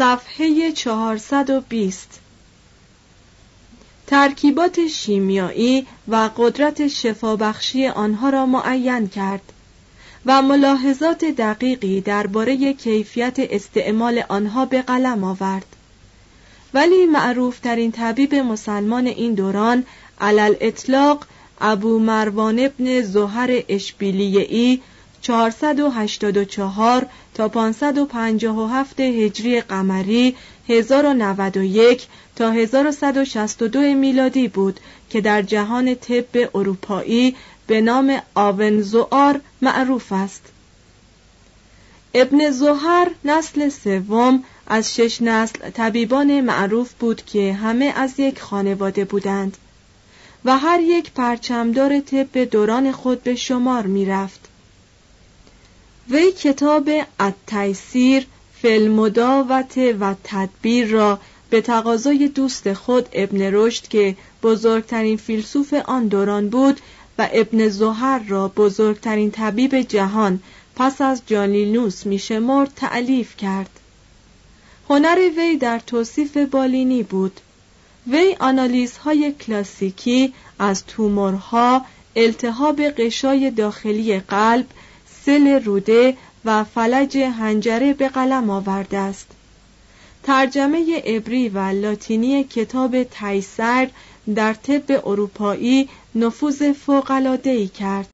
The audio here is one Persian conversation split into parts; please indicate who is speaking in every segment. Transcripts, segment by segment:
Speaker 1: صفحه 420 ترکیبات شیمیایی و قدرت شفابخشی آنها را معین کرد و ملاحظات دقیقی درباره کیفیت استعمال آنها به قلم آورد. ولی معروفترین طبیب مسلمان این دوران علل اطلاق ابو مروان ابن زهر اشبیلیعی 484 تا 557 هجری قمری 1091 تا 1162 میلادی بود که در جهان طب اروپایی به نام آونزوار معروف است ابن زهر نسل سوم از شش نسل طبیبان معروف بود که همه از یک خانواده بودند و هر یک پرچمدار طب دوران خود به شمار می رفت. وی کتاب التیسیر فلمداوت و تدبیر را به تقاضای دوست خود ابن رشد که بزرگترین فیلسوف آن دوران بود و ابن زهر را بزرگترین طبیب جهان پس از جانیلنوس میشمرد تعلیف کرد. هنر وی در توصیف بالینی بود. وی آنالیزهای کلاسیکی از تومورها التهاب قشای داخلی قلب سل روده و فلج هنجره به قلم آورده است ترجمه عبری و لاتینی کتاب تیسر در طب اروپایی نفوذ فوق‌العاده‌ای کرد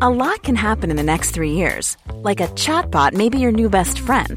Speaker 2: A lot can happen in the next three years. Like a chatbot may be your new best friend.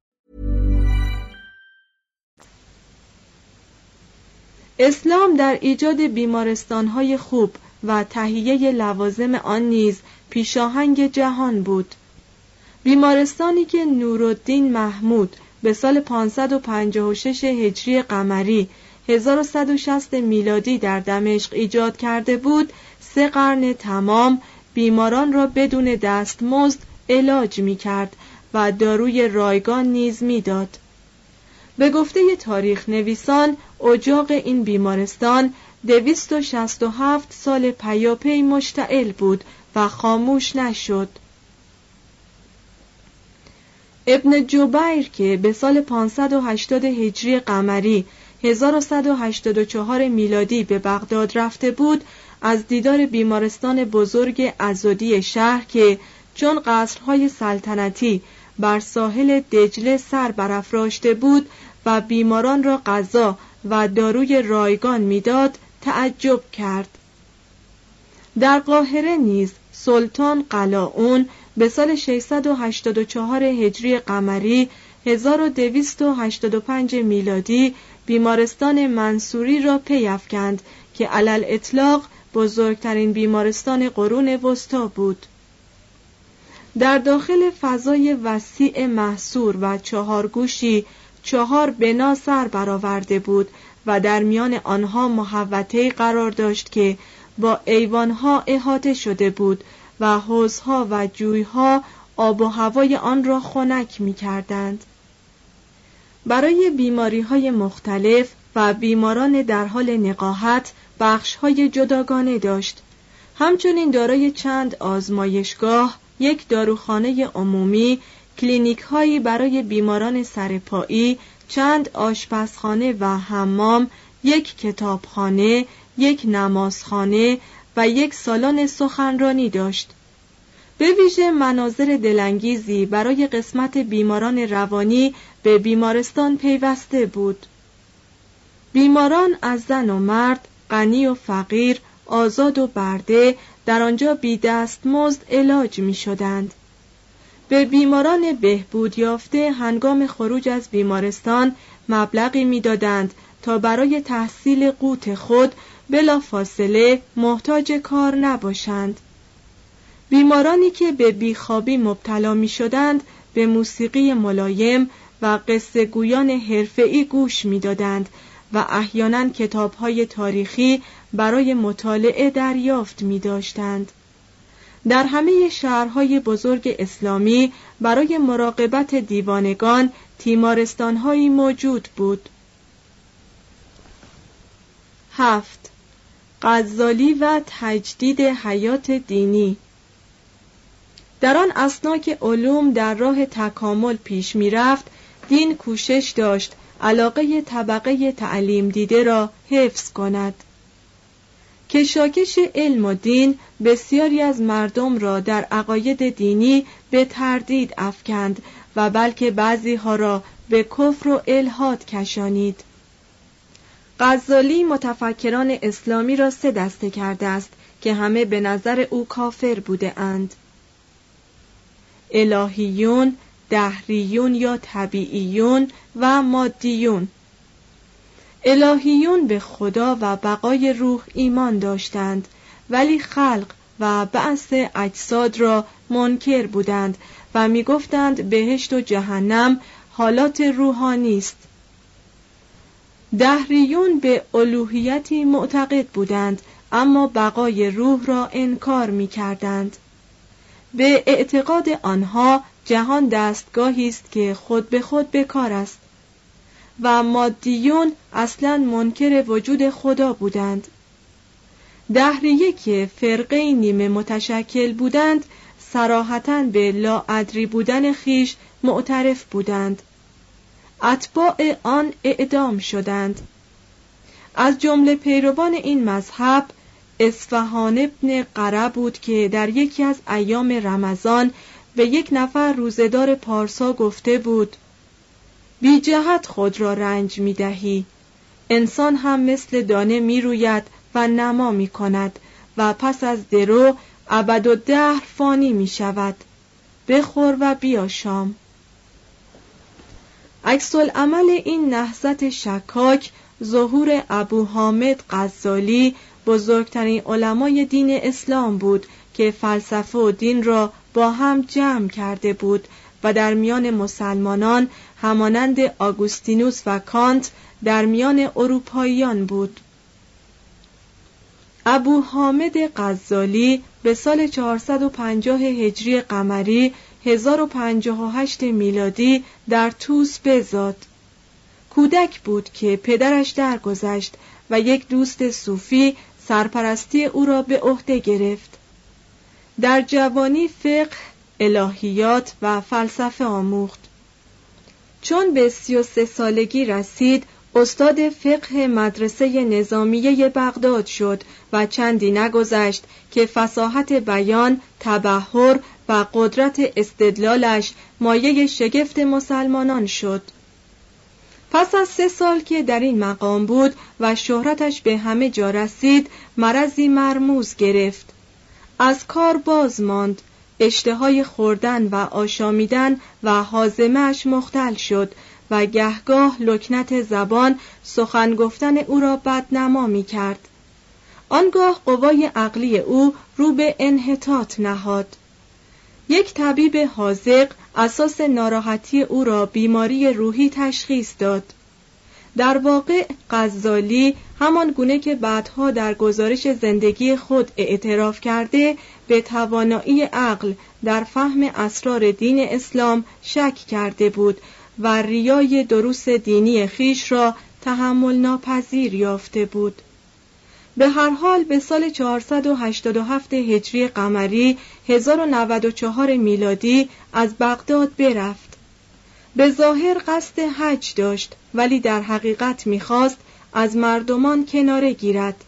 Speaker 1: اسلام در ایجاد بیمارستانهای خوب و تهیه لوازم آن نیز پیشاهنگ جهان بود بیمارستانی که نورالدین محمود به سال 556 هجری قمری 1160 میلادی در دمشق ایجاد کرده بود سه قرن تمام بیماران را بدون دستمزد علاج می کرد و داروی رایگان نیز می‌داد. به گفته تاریخ نویسان اجاق این بیمارستان دویست و شست و هفت سال پیاپی مشتعل بود و خاموش نشد. ابن جوبیر که به سال 580 هجری قمری 1184 میلادی به بغداد رفته بود از دیدار بیمارستان بزرگ ازودی شهر که چون قصرهای سلطنتی بر ساحل دجله سر برافراشته بود و بیماران را غذا و داروی رایگان می‌داد تعجب کرد. در قاهره نیز سلطان قلاون به سال 684 هجری قمری 1285 میلادی بیمارستان منصوری را پی افکند که علل اطلاق بزرگترین بیمارستان قرون وسطا بود. در داخل فضای وسیع محصور و چهارگوشی چهار بنا سر برآورده بود و در میان آنها محوطه قرار داشت که با ایوانها احاطه شده بود و حوزها و جویها آب و هوای آن را خنک می کردند. برای بیماری های مختلف و بیماران در حال نقاهت بخش های جداگانه داشت همچنین دارای چند آزمایشگاه یک داروخانه عمومی کلینیک هایی برای بیماران سرپایی چند آشپزخانه و حمام یک کتابخانه یک نمازخانه و یک سالن سخنرانی داشت به ویژه مناظر دلانگیزی برای قسمت بیماران روانی به بیمارستان پیوسته بود بیماران از زن و مرد غنی و فقیر آزاد و برده در آنجا بی مزد علاج می شدند. به بیماران بهبود یافته هنگام خروج از بیمارستان مبلغی می‌دادند تا برای تحصیل قوت خود بلا فاصله محتاج کار نباشند بیمارانی که به بیخوابی مبتلا می شدند به موسیقی ملایم و قصه گویان حرفه‌ای گوش می‌دادند و احیانا کتابهای تاریخی برای مطالعه دریافت می داشتند. در همه شهرهای بزرگ اسلامی برای مراقبت دیوانگان تیمارستانهایی موجود بود. هفت. غزالی و تجدید حیات دینی. در آن اسنا که علوم در راه تکامل پیش می رفت دین کوشش داشت علاقه طبقه تعلیم دیده را حفظ کند. کشاکش علم و دین بسیاری از مردم را در عقاید دینی به تردید افکند و بلکه بعضی ها را به کفر و الهاد کشانید. غزالی متفکران اسلامی را سه دسته کرده است که همه به نظر او کافر بوده اند. الهیون، دهریون یا طبیعیون و مادیون. الهیون به خدا و بقای روح ایمان داشتند ولی خلق و بعث اجساد را منکر بودند و می‌گفتند بهشت و جهنم حالات روحانی است دهریون به الوهیتی معتقد بودند اما بقای روح را انکار می کردند. به اعتقاد آنها جهان دستگاهی است که خود به خود بکار است و مادیون اصلا منکر وجود خدا بودند. دهریه که فرقه نیمه متشکل بودند سراحتا به لاعدری بودن خیش معترف بودند. اتباع آن اعدام شدند. از جمله پیروان این مذهب اصفهان ابن قره بود که در یکی از ایام رمضان به یک نفر روزدار پارسا گفته بود بی جهت خود را رنج می دهی. انسان هم مثل دانه می روید و نما می کند و پس از درو ابد و دهر فانی می شود بخور و بیا شام عکس عمل این نهضت شکاک ظهور ابو حامد غزالی بزرگترین علمای دین اسلام بود که فلسفه و دین را با هم جمع کرده بود و در میان مسلمانان همانند آگوستینوس و کانت در میان اروپاییان بود. ابو حامد غزالی به سال 450 هجری قمری 1058 میلادی در توس بزاد. کودک بود که پدرش درگذشت و یک دوست صوفی سرپرستی او را به عهده گرفت. در جوانی فقه الهیات و فلسفه آموخت. چون به سی و سه سالگی رسید استاد فقه مدرسه نظامیه بغداد شد و چندی نگذشت که فساحت بیان، تبهر و قدرت استدلالش مایه شگفت مسلمانان شد. پس از سه سال که در این مقام بود و شهرتش به همه جا رسید مرضی مرموز گرفت. از کار باز ماند. اشتهای خوردن و آشامیدن و حازمش مختل شد و گهگاه لکنت زبان سخن گفتن او را بدنما می کرد. آنگاه قوای عقلی او رو به انحطاط نهاد. یک طبیب حاضق اساس ناراحتی او را بیماری روحی تشخیص داد. در واقع غزالی همان گونه که بعدها در گزارش زندگی خود اعتراف کرده به توانایی عقل در فهم اسرار دین اسلام شک کرده بود و ریای دروس دینی خیش را تحمل ناپذیر یافته بود. به هر حال به سال 487 هجری قمری 1094 میلادی از بغداد برفت. به ظاهر قصد حج داشت ولی در حقیقت می‌خواست از مردمان کناره گیرد.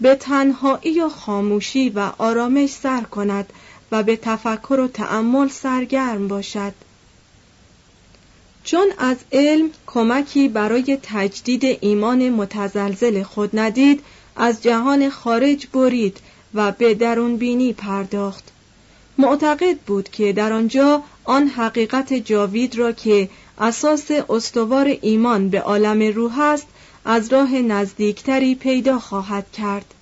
Speaker 1: به تنهایی و خاموشی و آرامش سر کند و به تفکر و تأمل سرگرم باشد. چون از علم کمکی برای تجدید ایمان متزلزل خود ندید از جهان خارج برید و به درون بینی پرداخت. معتقد بود که در آنجا آن حقیقت جاوید را که اساس استوار ایمان به عالم روح است از راه نزدیکتری پیدا خواهد کرد.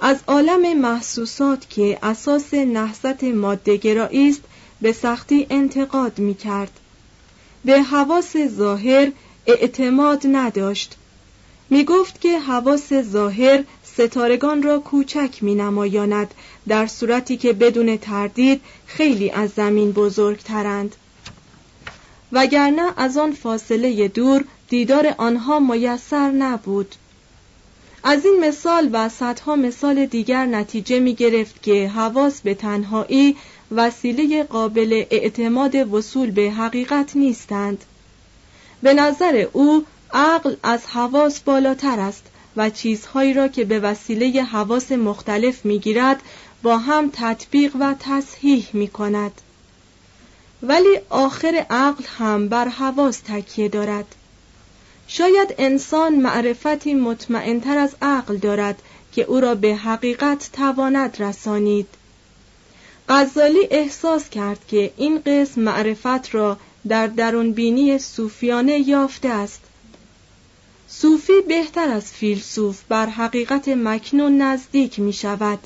Speaker 1: از عالم محسوسات که اساس نحست مادهگرایی است به سختی انتقاد می کرد به حواس ظاهر اعتماد نداشت. می گفت که حواس ظاهر ستارگان را کوچک می نمایاند در صورتی که بدون تردید خیلی از زمین بزرگترند. وگرنه از آن فاصله دور دیدار آنها میسر نبود. از این مثال و صدها مثال دیگر نتیجه می گرفت که حواس به تنهایی وسیله قابل اعتماد وصول به حقیقت نیستند. به نظر او عقل از حواس بالاتر است و چیزهایی را که به وسیله حواس مختلف می‌گیرد با هم تطبیق و تصحیح می کند ولی آخر عقل هم بر حواس تکیه دارد. شاید انسان معرفتی مطمئنتر از عقل دارد که او را به حقیقت تواند رسانید. غزالی احساس کرد که این قسم معرفت را در درونبینی صوفیانه یافته است. صوفی بهتر از فیلسوف بر حقیقت مکنون نزدیک می شود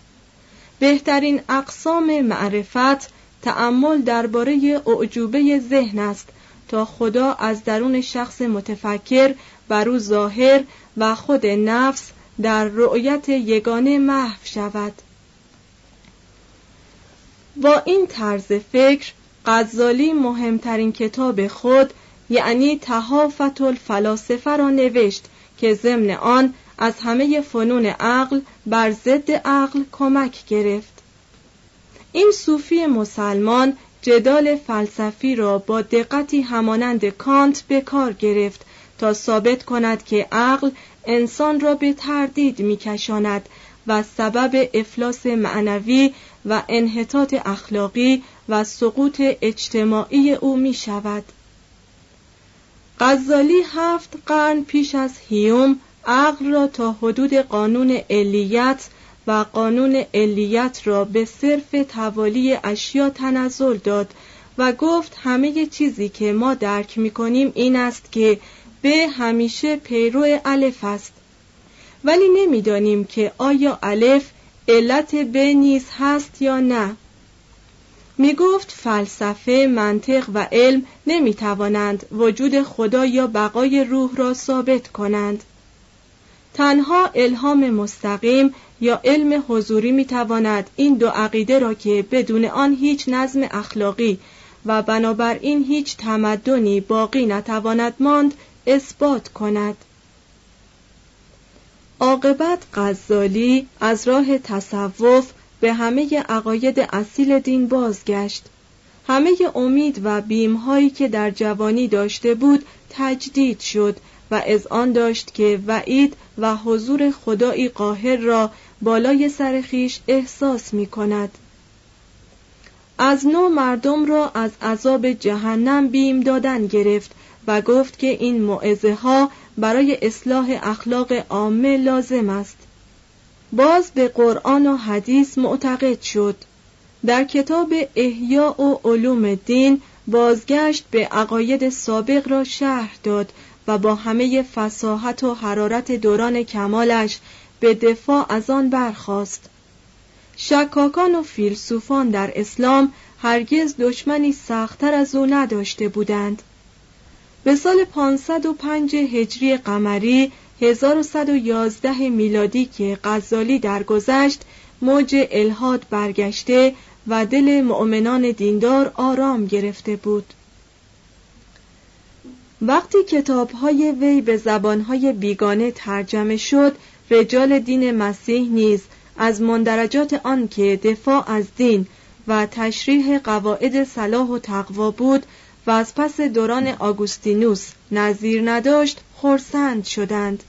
Speaker 1: بهترین اقسام معرفت تأمل درباره اعجوبه ذهن است تا خدا از درون شخص متفکر بر او ظاهر و خود نفس در رؤیت یگانه محو شود. با این طرز فکر غزالی مهمترین کتاب خود یعنی تحافت الفلاسفه را نوشت که ضمن آن از همه فنون عقل بر ضد عقل کمک گرفت. این صوفی مسلمان جدال فلسفی را با دقتی همانند کانت به کار گرفت تا ثابت کند که عقل انسان را به تردید میکشاند و سبب افلاس معنوی و انحطاط اخلاقی و سقوط اجتماعی او می شود. غزالی هفت قرن پیش از هیوم عقل را تا حدود قانون علیت و قانون علیت را به صرف توالی اشیا تنزل داد و گفت همه چیزی که ما درک می کنیم این است که به همیشه پیرو الف است. ولی نمی‌دانیم که آیا الف علت به نیز هست یا نه. می گفت فلسفه، منطق و علم نمی توانند وجود خدا یا بقای روح را ثابت کنند. تنها الهام مستقیم یا علم حضوری می تواند این دو عقیده را که بدون آن هیچ نظم اخلاقی و بنابراین هیچ تمدنی باقی نتواند ماند اثبات کند. عاقبت غزالی از راه تصوف به همه عقاید اصیل دین بازگشت. همه امید و بیمهایی که در جوانی داشته بود تجدید شد و از آن داشت که وعید و حضور خدایی قاهر را بالای سر خیش احساس می کند. از نو مردم را از عذاب جهنم بیم دادن گرفت و گفت که این معزه ها برای اصلاح اخلاق عامه لازم است باز به قرآن و حدیث معتقد شد در کتاب احیا و علوم دین بازگشت به عقاید سابق را شرح داد و با همه فساحت و حرارت دوران کمالش به دفاع از آن برخاست. شکاکان و فیلسوفان در اسلام هرگز دشمنی سختتر از او نداشته بودند. به سال 505 هجری قمری 1111 میلادی که غزالی درگذشت موج الهاد برگشته و دل مؤمنان دیندار آرام گرفته بود. وقتی کتابهای وی به زبانهای بیگانه ترجمه شد رجال دین مسیح نیز از مندرجات آن که دفاع از دین و تشریح قواعد صلاح و تقوا بود و از پس دوران آگوستینوس نظیر نداشت خورسند شدند.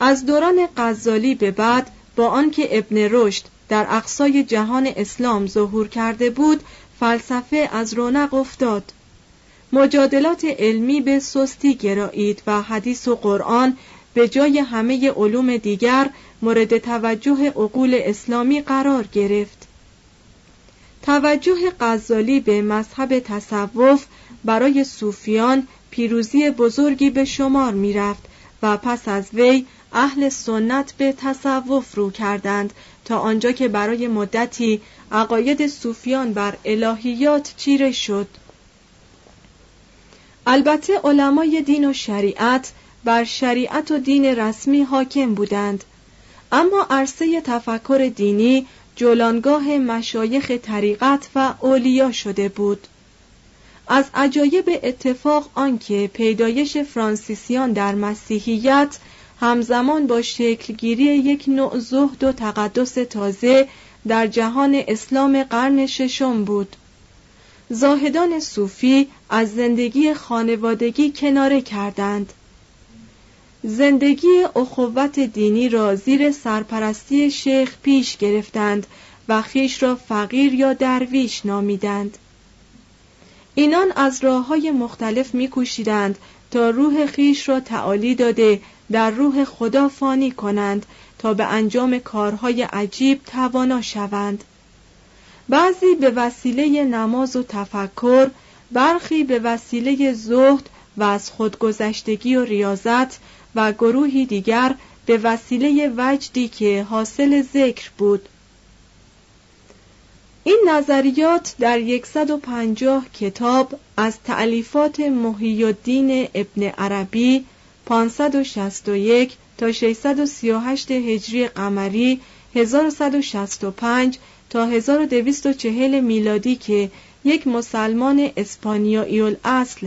Speaker 1: از دوران غزالی به بعد با آنکه ابن رشد در اقصای جهان اسلام ظهور کرده بود فلسفه از رونق افتاد. مجادلات علمی به سستی گرایید و حدیث و قرآن به جای همه علوم دیگر مورد توجه عقول اسلامی قرار گرفت. توجه غزالی به مذهب تصوف برای صوفیان پیروزی بزرگی به شمار می رفت و پس از وی اهل سنت به تصوف رو کردند تا آنجا که برای مدتی عقاید صوفیان بر الهیات چیره شد. البته علمای دین و شریعت بر شریعت و دین رسمی حاکم بودند. اما عرصه تفکر دینی جولانگاه مشایخ طریقت و اولیا شده بود. از عجایب اتفاق آنکه پیدایش فرانسیسیان در مسیحیت همزمان با شکلگیری یک نوع زهد و تقدس تازه در جهان اسلام قرن ششم بود. زاهدان صوفی از زندگی خانوادگی کناره کردند. زندگی اخوت دینی را زیر سرپرستی شیخ پیش گرفتند و خیش را فقیر یا درویش نامیدند. اینان از راه های مختلف میکوشیدند تا روح خیش را تعالی داده در روح خدا فانی کنند تا به انجام کارهای عجیب توانا شوند. بعضی به وسیله نماز و تفکر برخی به وسیله زهد و از خودگذشتگی و ریاضت و گروهی دیگر به وسیله وجدی که حاصل ذکر بود. این نظریات در 150 کتاب از تعلیفات محی الدین ابن عربی 561 تا 638 هجری قمری 1165 تا 1240 میلادی که یک مسلمان اسپانیایی اصل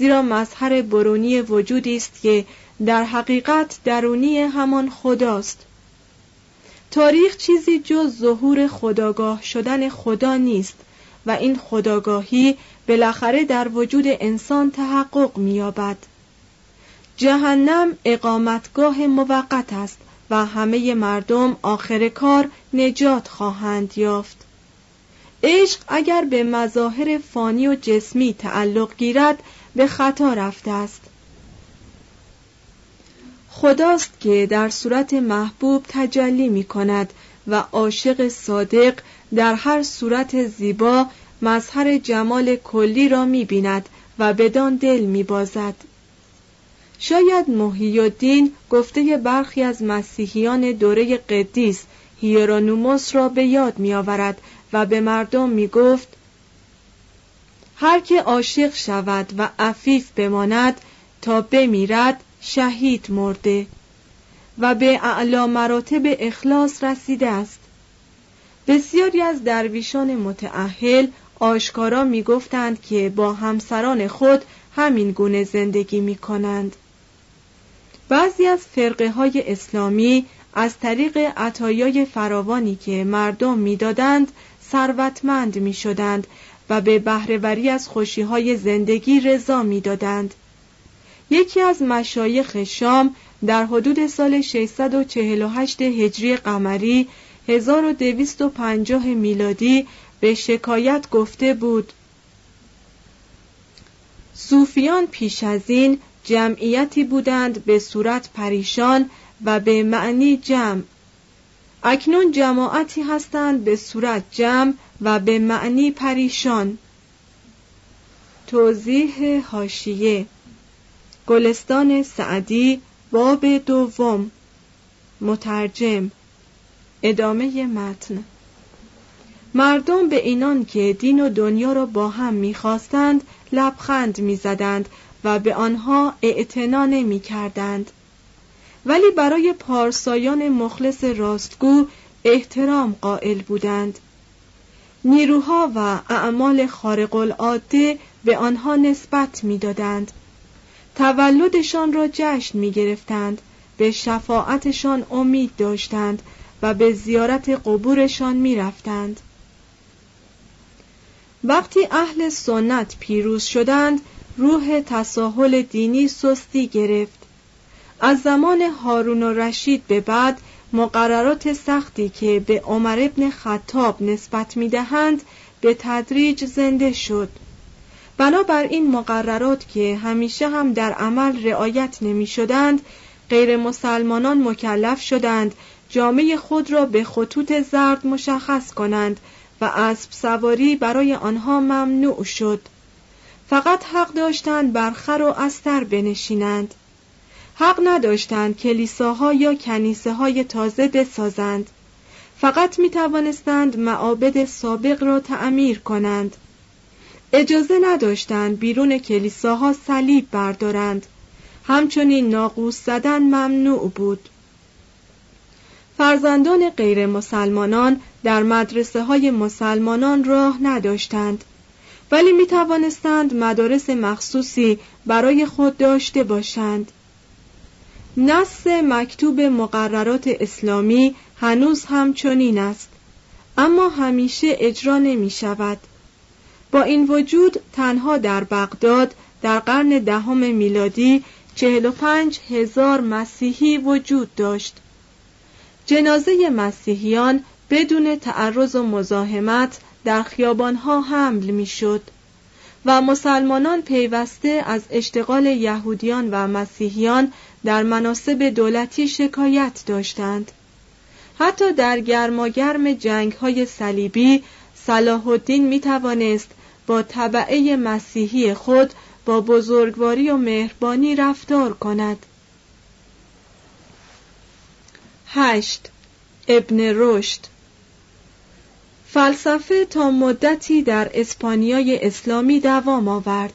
Speaker 1: زیرا مظهر برونی وجودی است که در حقیقت درونی همان خداست. تاریخ چیزی جز ظهور خداگاه شدن خدا نیست و این خداگاهی بالاخره در وجود انسان تحقق می‌یابد. جهنم اقامتگاه موقت است و همه مردم آخر کار نجات خواهند یافت. عشق اگر به مظاهر فانی و جسمی تعلق گیرد به خطا رفته است خداست که در صورت محبوب تجلی می کند و عاشق صادق در هر صورت زیبا مظهر جمال کلی را می بیند و بدان دل می بازد. شاید محی الدین گفته برخی از مسیحیان دوره قدیس هیرانوموس را به یاد می آورد و به مردم می گفت هر که عاشق شود و عفیف بماند تا بمیرد شهید مرده و به اعلا مراتب اخلاص رسیده است بسیاری از درویشان متعهل آشکارا می گفتند که با همسران خود همین گونه زندگی می کنند. بعضی از فرقه های اسلامی از طریق عطایای فراوانی که مردم می‌دادند ثروتمند می شدند و به بهرهوری از خوشیهای زندگی رضا می‌دادند. یکی از مشایخ شام در حدود سال 648 هجری قمری 1250 میلادی به شکایت گفته بود صوفیان پیش از این جمعیتی بودند به صورت پریشان و به معنی جمع اکنون جماعتی هستند به صورت جمع و به معنی پریشان. توضیح هاشیه گلستان سعدی باب دوم. مترجم. ادامه متن. مردم به اینان که دین و دنیا را با هم می‌خواستند لبخند می‌زدند و به آنها اعتنا نمی کردند. ولی برای پارسایان مخلص راستگو احترام قائل بودند. نیروها و اعمال خارق العاده به آنها نسبت می‌دادند تولدشان را جشن می گرفتند به شفاعتشان امید داشتند و به زیارت قبورشان می رفتند. وقتی اهل سنت پیروز شدند روح تساهل دینی سستی گرفت از زمان هارون و رشید به بعد مقررات سختی که به عمر ابن خطاب نسبت می دهند به تدریج زنده شد. بنابراین مقررات که همیشه هم در عمل رعایت نمی شدند غیر مسلمانان مکلف شدند جامعه خود را به خطوط زرد مشخص کنند و اسب سواری برای آنها ممنوع شد. فقط حق داشتند بر خر و استر بنشینند. حق نداشتند کلیساها یا کنیسه های تازه بسازند. فقط می توانستند معابد سابق را تعمیر کنند. اجازه نداشتند بیرون کلیساها صلیب بردارند. همچنین ناقوس زدن ممنوع بود. فرزندان غیر مسلمانان در مدرسه های مسلمانان راه نداشتند. ولی می توانستند مدارس مخصوصی برای خود داشته باشند. نص مکتوب مقررات اسلامی هنوز هم چنین است. اما همیشه اجرا نمی شود. با این وجود تنها در بغداد در قرن دهم میلادی چهل و پنج هزار مسیحی وجود داشت. جنازه مسیحیان بدون تعرض و مزاحمت در خیابانها حمل می‌شد و مسلمانان پیوسته از اشتغال یهودیان و مسیحیان در مناسب دولتی شکایت داشتند. حتی در گرماگرم جنگ های صلیبی صلاح الدین می توانست با طبعه مسیحی خود با بزرگواری و مهربانی رفتار کند. هشت. ابن رشد. فلسفه تا مدتی در اسپانیای اسلامی دوام آورد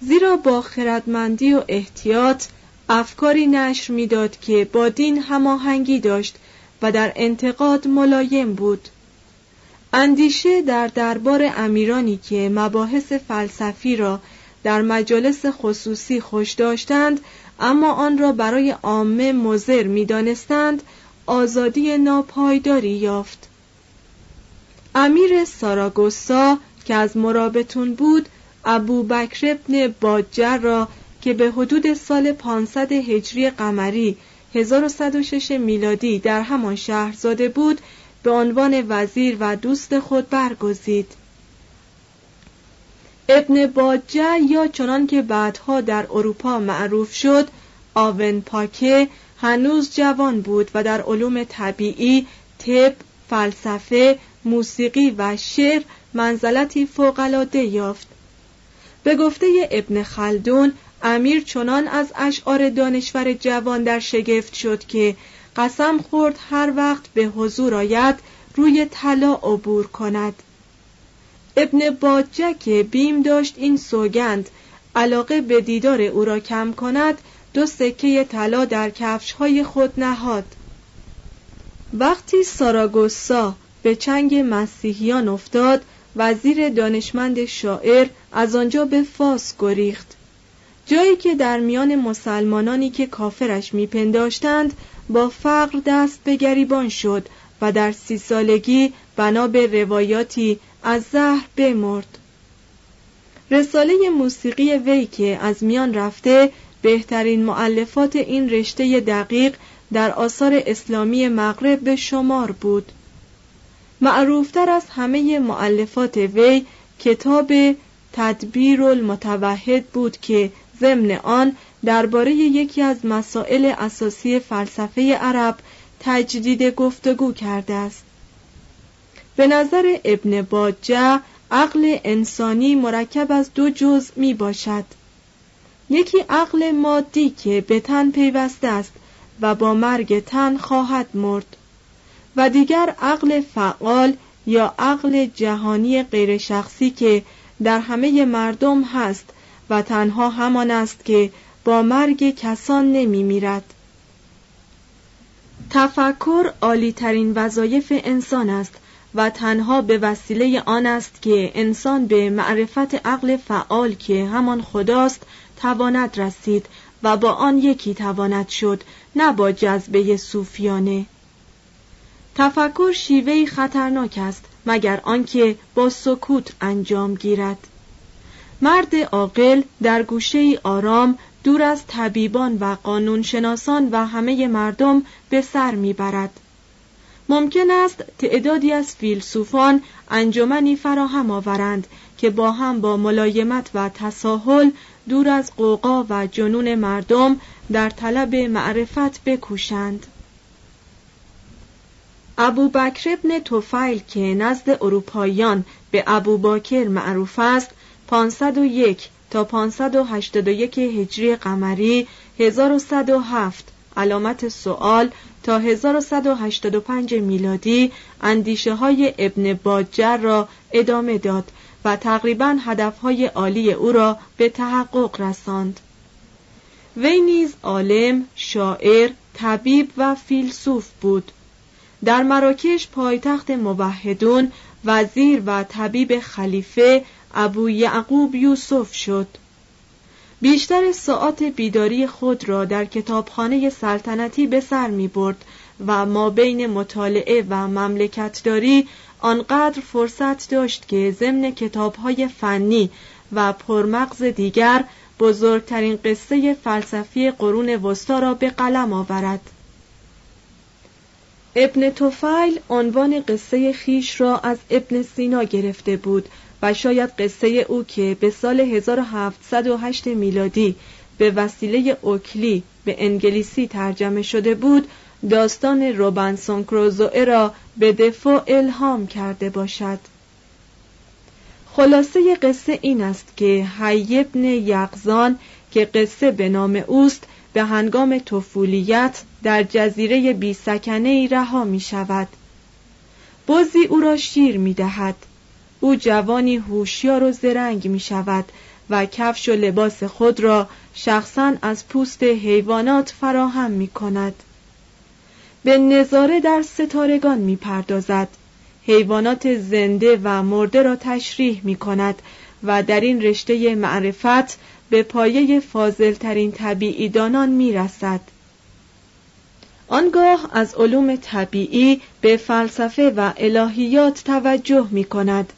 Speaker 1: زیرا با خردمندی و احتیاط افکاری نشر می‌داد که با دین هماهنگی داشت و در انتقاد ملایم بود. اندیشه در دربار امیرانی که مباحث فلسفی را در مجالس خصوصی خوش داشتند اما آن را برای عامه مضر می‌دانستند آزادی ناپایداری یافت. امیر ساراگوسا که از مرابطون بود ابو بکر ابن باجر را که به حدود سال 500 هجری قمری 1106 میلادی در همان شهر زاده بود به عنوان وزیر و دوست خود برگزید. ابن باجه یا چنان که بعدها در اروپا معروف شد آون پاکه هنوز جوان بود و در علوم طبیعی طب فلسفه موسیقی و شعر منزلتی فوقالعاده یافت. به گفته ابن خلدون امیر چنان از اشعار دانشور جوان در شگفت شد که قسم خورد هر وقت به حضور آید روی طلا عبور کند. ابن باجه که بیم داشت این سوگند علاقه به دیدار او را کم کند دو سکه طلا در کفشهای خود نهاد. وقتی ساراگوسا به چنگ مسیحیان افتاد وزیر دانشمند شاعر از آنجا به فاس گریخت. جایی که در میان مسلمانانی که کافرش میپنداشتند با فقر دست به گریبان شد و در سی سالگی بنا به روایاتی از زهر بمرد. رساله موسیقی وی که از میان رفته بهترین معلفات این رشته دقیق در آثار اسلامی مغرب به شمار بود. معروفتر از همه معلفات وی کتاب تدبیر المتوحد بود که ضمن آن درباره یکی از مسائل اساسی فلسفه عرب تجدید گفتگو کرده است. به نظر ابن باجه عقل انسانی مرکب از دو جزء می باشد. یکی عقل مادی که به تن پیوسته است و با مرگ تن خواهد مرد و دیگر عقل فعال یا عقل جهانی غیر شخصی که در همه مردم هست و تنها همان است که با مرگ کسان نمی میرد. تفکر عالی ترین وظایف انسان است و تنها به وسیله آن است که انسان به معرفت عقل فعال که همان خداست تواند رسید و با آن یکی تواند شد نه با جذبه صوفیانه تفکر شیوهی خطرناک است مگر آنکه با سکوت انجام گیرد مرد عاقل در گوشه آرام دور از طبیبان و قانونشناسان و همه مردم به سر می‌برد. ممکن است تعدادی از فیلسوفان انجمنی فراهم آورند که با هم با ملایمت و تساهل دور از قوقا و جنون مردم در طلب معرفت بکوشند. ابو بکر ابن توفیل که نزد اروپاییان به ابو باکر معروف است 501 تا 581 هجری قمری 1107 علامت سوال تا 1185 میلادی اندیشه های ابن باجر را ادامه داد و تقریبا هدفهای عالی او را به تحقق رساند. وی نیز عالم، شاعر، طبیب و فیلسوف بود. در مراکش پایتخت موحدون وزیر و طبیب خلیفه ابو یعقوب یوسف شد. بیشتر ساعات بیداری خود را در کتابخانه سلطنتی به سر می برد و ما بین مطالعه و مملکتداری آنقدر فرصت داشت که ضمن کتابهای فنی و پرمغز دیگر بزرگترین قصه فلسفی قرون وسطا را به قلم آورد. ابن توفیل عنوان قصه خیش را از ابن سینا گرفته بود و شاید قصه او که به سال 1708 میلادی به وسیله اوکلی به انگلیسی ترجمه شده بود داستان روبنسون کروزوئه را به دفاع الهام کرده باشد. خلاصه قصه این است که حی ابن یقزان که قصه به نام اوست به هنگام طفولیت در جزیره بی سکنه ای رها می شود بازی او را شیر می دهد او جوانی هوشیار و زرنگ می شود و کفش و لباس خود را شخصا از پوست حیوانات فراهم می کند به نظاره در ستارگان می پردازد حیوانات زنده و مرده را تشریح می کند و در این رشته معرفت به پایه فاضلترین طبیعی دانان می رسد. آنگاه از علوم طبیعی به فلسفه و الهیات توجه می کند.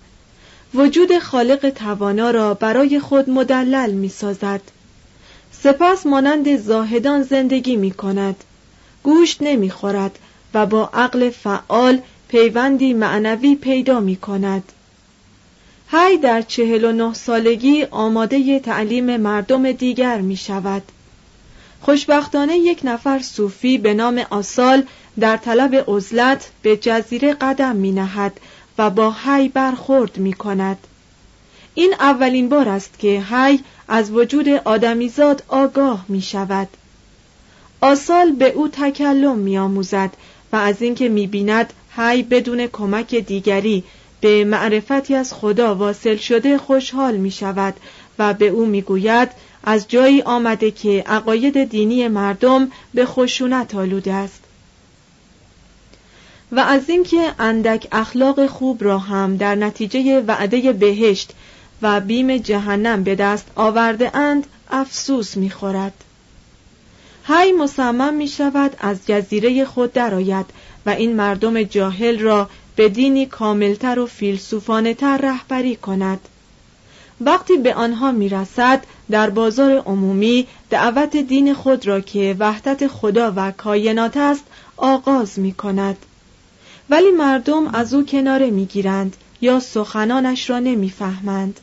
Speaker 1: وجود خالق توانا را برای خود مدلل می سازد. سپس مانند زاهدان زندگی می کند. گوشت نمی خورد و با عقل فعال پیوندی معنوی پیدا می کند. هی در چهل و نه سالگی آماده تعلیم مردم دیگر می شود. خوشبختانه یک نفر صوفی به نام آسال در طلب عزلت به جزیره قدم می نهد و با هی برخورد می کند. این اولین بار است که هی از وجود آدمیزاد آگاه می شود. آسال به او تکلم می آموزد و از اینکه می بیند هی بدون کمک دیگری به معرفتی از خدا واصل شده خوشحال می شود و به او می گوید از جایی آمده که عقاید دینی مردم به خشونت آلوده است و از اینکه اندک اخلاق خوب را هم در نتیجه وعده بهشت و بیم جهنم به دست آورده اند افسوس می‌خورد. هی مصمم می شود از جزیره خود درآید و این مردم جاهل را به دینی کاملتر و فیلسوفانه تر رهبری کند. وقتی به آنها می‌رسد در بازار عمومی دعوت دین خود را که وحدت خدا و کاینات است آغاز می کند ولی مردم از او کناره می گیرند یا سخنانش را نمی‌فهمند.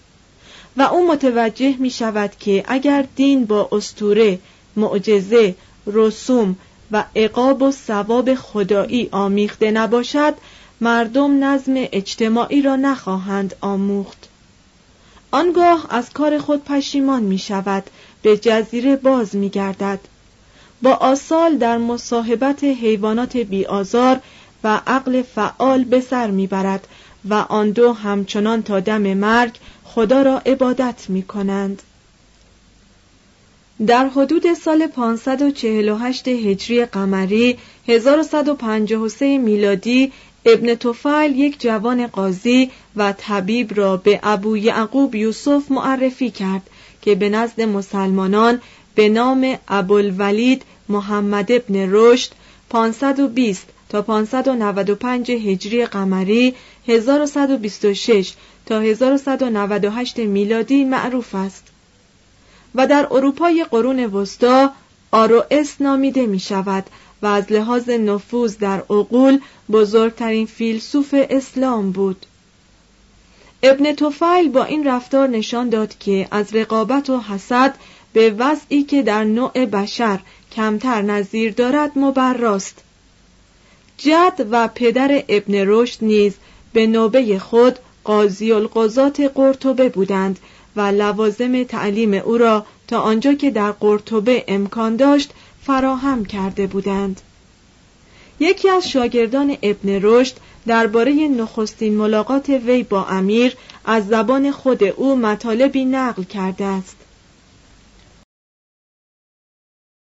Speaker 1: و او متوجه می شود که اگر دین با استوره، معجزه، رسوم و عقاب و ثواب خدایی آمیخته نباشد مردم نظم اجتماعی را نخواهند آموخت. آنگاه از کار خود پشیمان می شود به جزیره باز می گردد با آسال در مصاحبت حیوانات بیآزار و عقل فعال به سر می برد و آن دو همچنان تا دم مرگ خدا را عبادت می کنند. در حدود سال 548 هجری قمری 1153 میلادی ابن توفیل یک جوان قاضی و طبیب را به ابو یعقوب یوسف معرفی کرد که به نزد مسلمانان به نام ابوالولید محمد ابن رشد 520 تا 595 هجری قمری 1126 تا 1198 میلادی معروف است. و در اروپای قرون وسطا آروئس نامیده می شود و از لحاظ نفوذ در عقول بزرگترین فیلسوف اسلام بود. ابن توفیل با این رفتار نشان داد که از رقابت و حسد به وضعی که در نوع بشر کمتر نظیر دارد مبراست. جد و پدر ابن رشد نیز به نوبه خود قاضی القضات قرطبه بودند و لوازم تعلیم او را تا آنجا که در قرطبه امکان داشت فراهم کرده بودند. یکی از شاگردان ابن رشد درباره نخستین ملاقات وی با امیر از زبان خود او مطالبی نقل کرده است.